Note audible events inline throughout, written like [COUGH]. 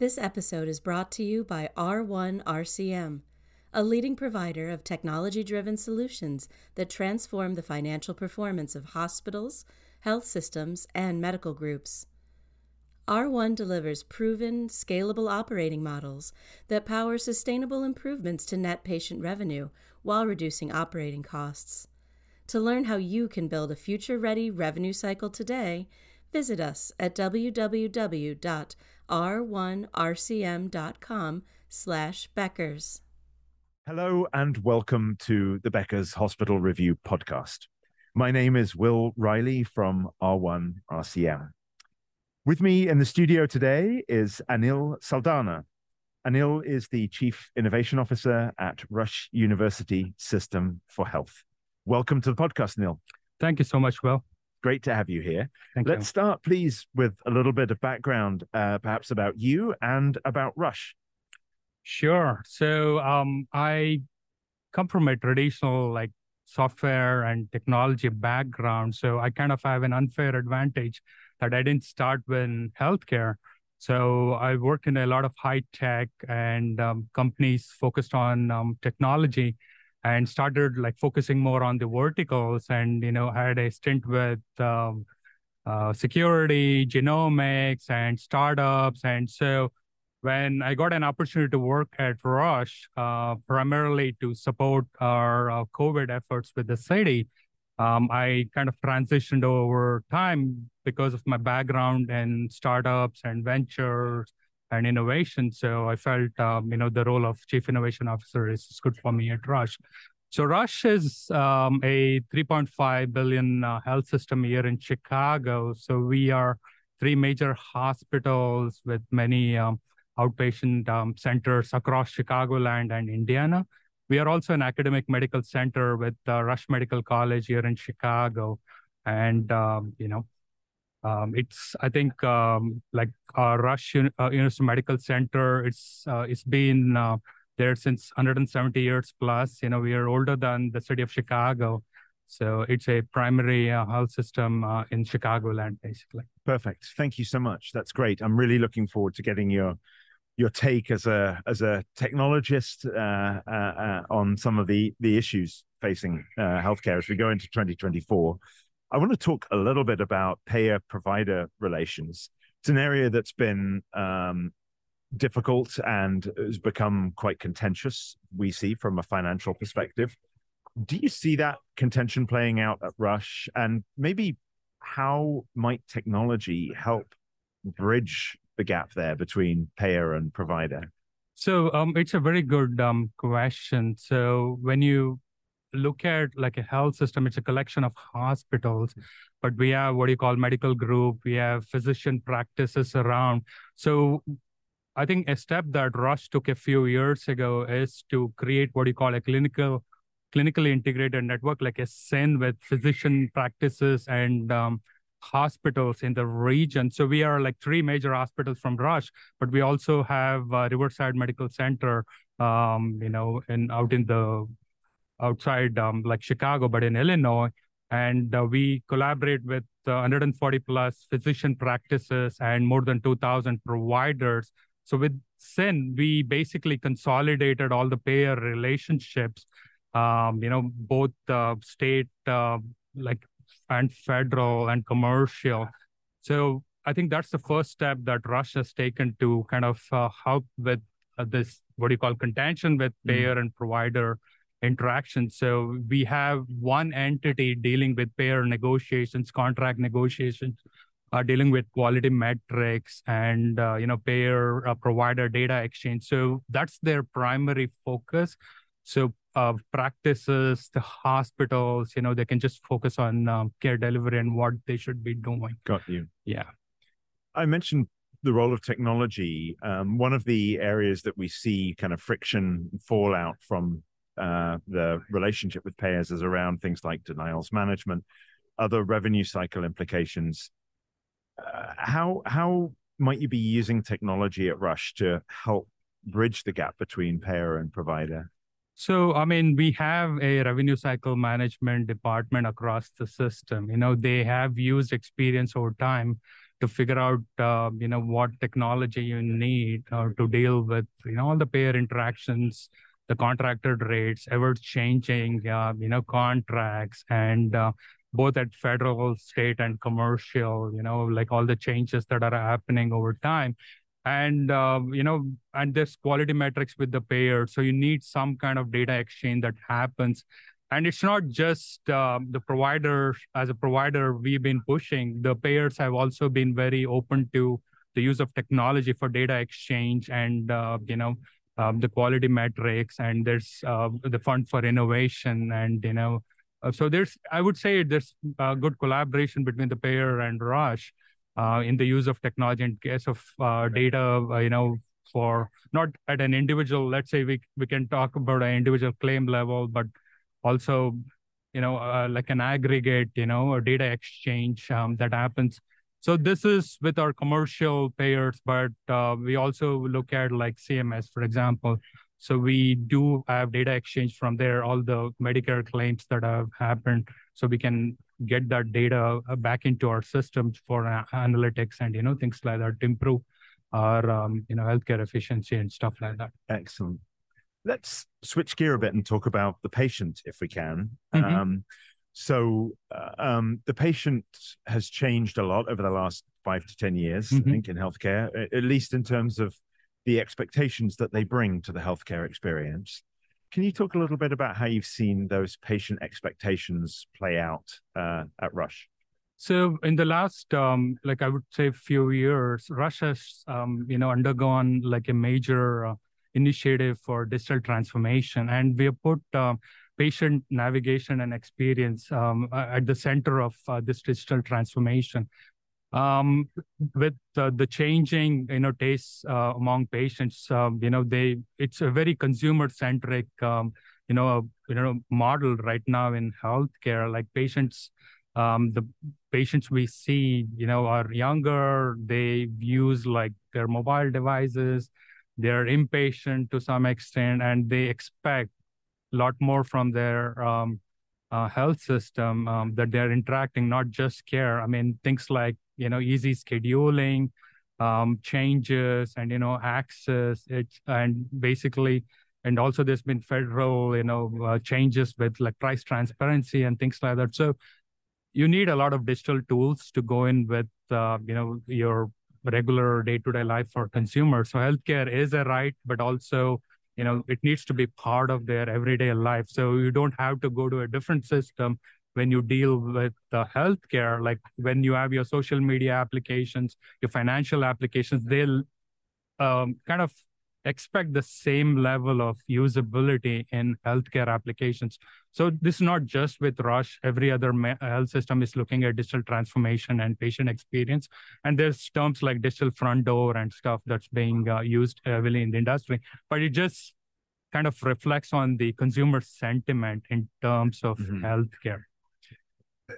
This episode is brought to you by R1 RCM, a leading provider of technology driven solutions that transform the financial performance of hospitals, health systems, and medical groups. R1 delivers proven, scalable operating models that power sustainable improvements to net patient revenue while reducing operating costs. To learn how you can build a future ready revenue cycle today, visit us at www.r1rcm.com slash Beckers. Hello and welcome to the Becker's Hospital Review podcast. My name is Will Riley from R1 RCM. With me in the studio today is Anil Saldanha. Anil is the Chief Innovation Officer at Rush University System for Health. Welcome to the podcast, Anil. Thank you so much, Will. Great to have you here. Thank Let's you. start, please, with a little bit of background, uh, perhaps about you and about Rush. Sure. So um, I come from a traditional like software and technology background. So I kind of have an unfair advantage that I didn't start with healthcare. So I worked in a lot of high tech and um, companies focused on um, technology and started like focusing more on the verticals and, you know, had a stint with um, uh, security, genomics and startups. And so when I got an opportunity to work at Rush, uh, primarily to support our uh, COVID efforts with the city, um, I kind of transitioned over time because of my background in startups and ventures and innovation. So I felt, um, you know, the role of chief innovation officer is, is good for me at Rush. So Rush is um, a 3.5 billion uh, health system here in Chicago. So we are three major hospitals with many um, outpatient um, centers across Chicagoland and Indiana. We are also an academic medical center with uh, Rush Medical College here in Chicago, and um, you know, um, it's I think um, like uh, Rush uh, University Medical Center. It's uh, it's been uh, there since 170 years plus. You know, we are older than the city of Chicago, so it's a primary uh, health system uh, in Chicagoland, basically. Perfect. Thank you so much. That's great. I'm really looking forward to getting your your take as a as a technologist uh, on some of the the issues facing healthcare as we go into 2024. I want to talk a little bit about payer provider relations. It's an area that's been um, difficult and has become quite contentious. We see from a financial perspective. Do you see that contention playing out at Rush? And maybe how might technology help bridge the gap there between payer and provider? So um, it's a very good um, question. So when you look at like a health system, it's a collection of hospitals, but we have what you call medical group. We have physician practices around. So I think a step that Rush took a few years ago is to create what you call a clinical, clinically integrated network, like a CIN with physician practices and um, hospitals in the region. So we are like three major hospitals from Rush, but we also have uh, Riverside Medical Center, um, you know, in out in the outside um, like Chicago, but in Illinois. And uh, we collaborate with uh, 140 plus physician practices and more than 2,000 providers. So with CIN, we basically consolidated all the payer relationships, um, you know, both uh, state, uh, like and federal and commercial. So I think that's the first step that Rush has taken to kind of uh, help with uh, this, what do you call contention with payer and provider interaction. So we have one entity dealing with payer negotiations, contract negotiations, uh, dealing with quality metrics and, uh, you know, payer uh, provider data exchange. So that's their primary focus. So uh, practices, the hospitals, you know, they can just focus on um, care delivery and what they should be doing. Got you. Yeah. I mentioned the role of technology. Um, one of the areas that we see kind of friction fallout from uh, the relationship with payers is around things like denials management, other revenue cycle implications. Uh, how how might you be using technology at Rush to help bridge the gap between payer and provider? So, I mean, we have a revenue cycle management department across the system. You know, they have used experience over time to figure out, uh, you know, what technology you need uh, to deal with, you know, all the payer interactions, the contracted rates, ever changing, uh, you know, contracts, and uh, both at federal, state, and commercial, you know, like all the changes that are happening over time. And, uh, you know, and there's quality metrics with the payer. So you need some kind of data exchange that happens and it's not just uh, the provider as a provider we've been pushing the payers have also been very open to the use of technology for data exchange and uh, you know um, the quality metrics and there's uh, the fund for innovation and you know uh, so there's i would say there's good collaboration between the payer and rush uh, in the use of technology in case of uh, data you know for not at an individual let's say we, we can talk about an individual claim level but also you know uh, like an aggregate you know a data exchange um, that happens so this is with our commercial payers but uh, we also look at like cms for example so we do have data exchange from there all the medicare claims that have happened so we can get that data uh, back into our systems for uh, analytics and you know things like that to improve our um, you know healthcare efficiency and stuff like that excellent let's switch gear a bit and talk about the patient if we can. Mm-hmm. Um, so uh, um, the patient has changed a lot over the last five to 10 years, mm-hmm. I think, in healthcare, at least in terms of the expectations that they bring to the healthcare experience. Can you talk a little bit about how you've seen those patient expectations play out uh, at Rush? So in the last, um, like I would say, few years, Rush has, um, you know, undergone like a major uh, initiative for digital transformation. And we have put uh, patient navigation and experience um, at the center of uh, this digital transformation. Um, with uh, the changing, you know, tastes uh, among patients, um, you know, they it's a very consumer-centric, um, you know, you know, model right now in healthcare. Like patients, um, the patients we see, you know, are younger. They use like their mobile devices they're impatient to some extent and they expect lot more from their um, uh, health system um, that they're interacting not just care i mean things like you know easy scheduling um, changes and you know access it's and basically and also there's been federal you know uh, changes with like price transparency and things like that so you need a lot of digital tools to go in with uh, you know your regular day-to-day life for consumers. So healthcare is a right, but also you know it needs to be part of their everyday life. So you don't have to go to a different system when you deal with the healthcare. Like when you have your social media applications, your financial applications, they'll um, kind of expect the same level of usability in healthcare applications. So this is not just with Rush. Every other health system is looking at digital transformation and patient experience. And there's terms like digital front door and stuff that's being uh, used heavily in the industry. But it just kind of reflects on the consumer sentiment in terms of mm-hmm. healthcare.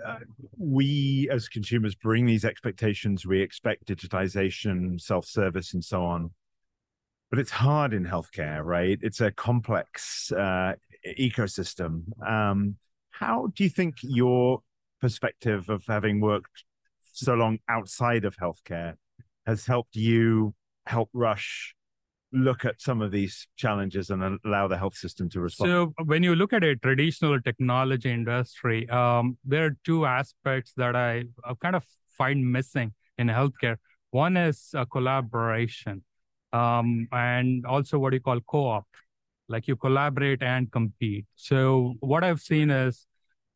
Uh, we as consumers bring these expectations. We expect digitization, self service, and so on but it's hard in healthcare, right? It's a complex uh, ecosystem. Um, how do you think your perspective of having worked so long outside of healthcare has helped you help Rush look at some of these challenges and allow the health system to respond? So, when you look at a traditional technology industry, um, there are two aspects that I kind of find missing in healthcare. One is collaboration um, and also what you call co-op, like you collaborate and compete. So what I've seen is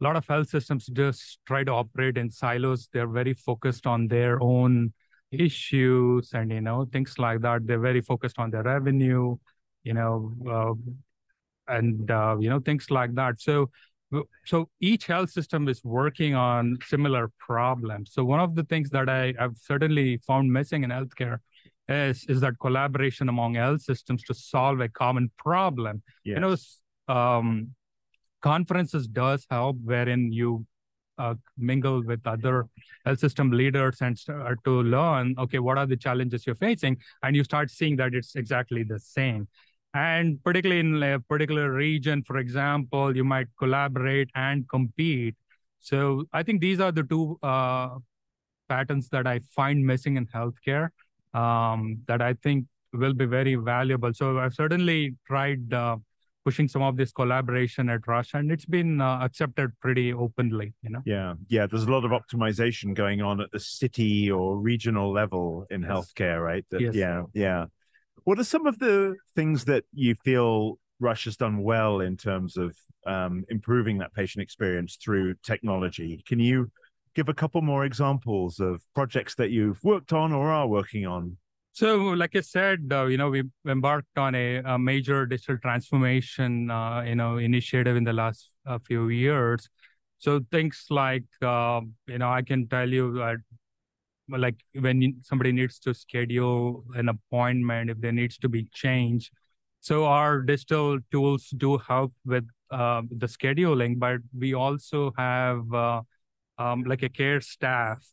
a lot of health systems just try to operate in silos. They're very focused on their own issues and you know things like that. They're very focused on their revenue, you know, uh, and uh, you know things like that. So so each health system is working on similar problems. So one of the things that I have certainly found missing in healthcare is is that collaboration among health systems to solve a common problem. Yes. You know, um, conferences does help wherein you uh, mingle with other health system leaders and start to learn okay what are the challenges you're facing and you start seeing that it's exactly the same and particularly in a particular region for example you might collaborate and compete so i think these are the two uh, patterns that I find missing in healthcare um, that I think will be very valuable. So I've certainly tried uh, pushing some of this collaboration at Rush, and it's been uh, accepted pretty openly. You know. Yeah, yeah. There's a lot of optimization going on at the city or regional level in yes. healthcare, right? That, yes. Yeah, yeah. What are some of the things that you feel Rush has done well in terms of um, improving that patient experience through technology? Can you give a couple more examples of projects that you've worked on or are working on? So, like I said, uh, you know, we embarked on a, a major digital transformation, uh, you know, initiative in the last uh, few years. So things like, uh, you know, I can tell you that, like when somebody needs to schedule an appointment, if there needs to be change. So our digital tools do help with uh, the scheduling, but we also have uh, um, like a care staff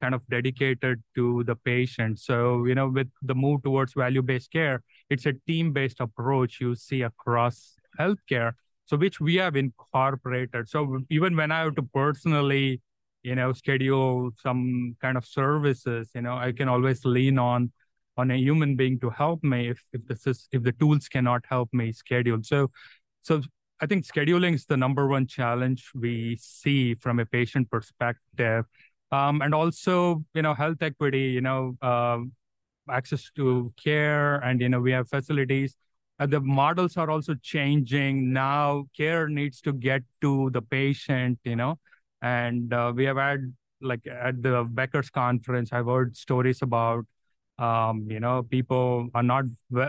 kind of dedicated to the patient. So, you know, with the move towards value based care, it's a team based approach you see across healthcare. So, which we have incorporated. So, even when I have to personally, you know, schedule some kind of services, you know, I can always lean on on a human being to help me if if is if the tools cannot help me schedule. So, so I think scheduling is the number one challenge we see from a patient perspective. Um, and also you know health equity you know uh, access to care and you know we have facilities. The models are also changing. Now care needs to get to the patient you know. And uh, we have had like at the becker's conference i've heard stories about um, you know people are not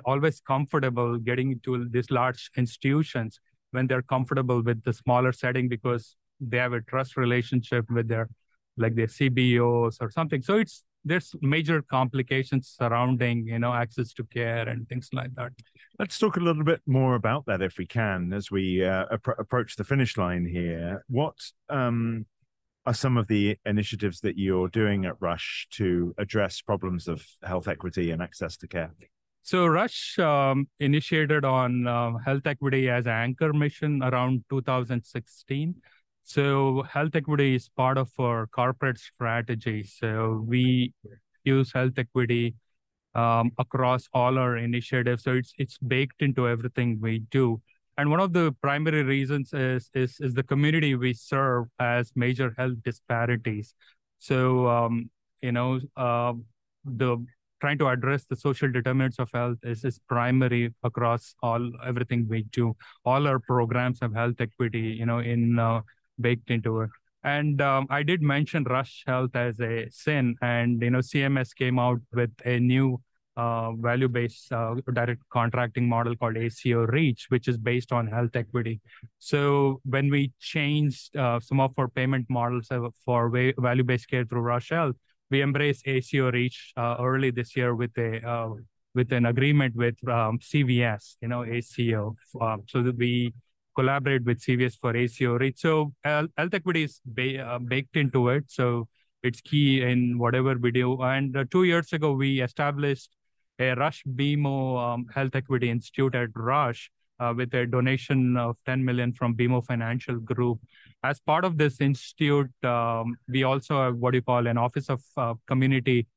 always comfortable getting to these large institutions when they're comfortable with the smaller setting because they have a trust relationship with their like their CBOs or something. So it's there's major complications surrounding you know access to care and things like that. Let's talk a little bit more about that if we can as we uh, approach the finish line here. What um, are some of the initiatives that you're doing at Rush to address problems of health equity and access to care? So Rush um, initiated on uh, health equity as an anchor mission around 2016. So health equity is part of our corporate strategy. So we use health equity um, across all our initiatives. So it's it's baked into everything we do. And one of the primary reasons is is is the community we serve as major health disparities. So um, you know uh, the trying to address the social determinants of health is, is primary across all everything we do. All our programs have health equity, you know, in uh, baked into it. And um, I did mention Rush Health as a CIN, and you know CMS came out with a new uh, value-based uh, direct contracting model called ACO Reach, which is based on health equity. So when we changed uh, some of our payment models for value-based care through Rush Health, we embraced ACO Reach uh, early this year with a uh, with an agreement with um, CVS, you know ACO, um, so that we collaborate with CVS for ACO reach. So health equity is ba- uh, baked into it. So it's key in whatever we do. And uh, two years ago, we established a Rush BMO um, Health Equity Institute at Rush uh, with a donation of 10 million from BMO Financial Group. As part of this institute, um, we also have what you call an Office of uh, Community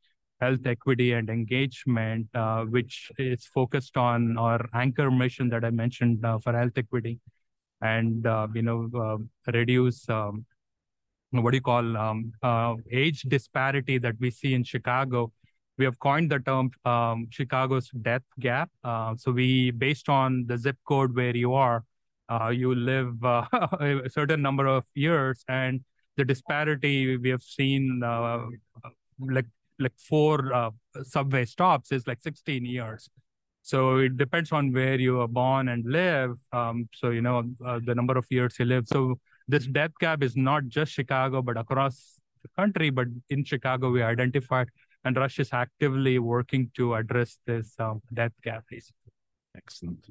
Health Equity and Engagement, uh, which is focused on our anchor mission that I mentioned uh, for health equity and uh, you know uh, reduce um, what do you call um, uh, age disparity that we see in Chicago. We have coined the term um, Chicago's death gap. Uh, so we, based on the zip code where you are, uh, you live uh, [LAUGHS] a certain number of years, and the disparity we have seen, like like four subway stops, is like 16 years. So it depends on where you are born and live. Um, so, you know, uh, the number of years you live. So this death gap is not just Chicago, but across the country. But in Chicago, we identified, and Russia is actively working to address this um, death gap. Excellent.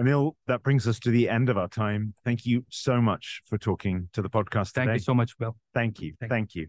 Anil, that brings us to the end of our time. Thank you so much for talking to the podcast Thank today. you so much, Bill. Thank you. Thank, Thank you. you.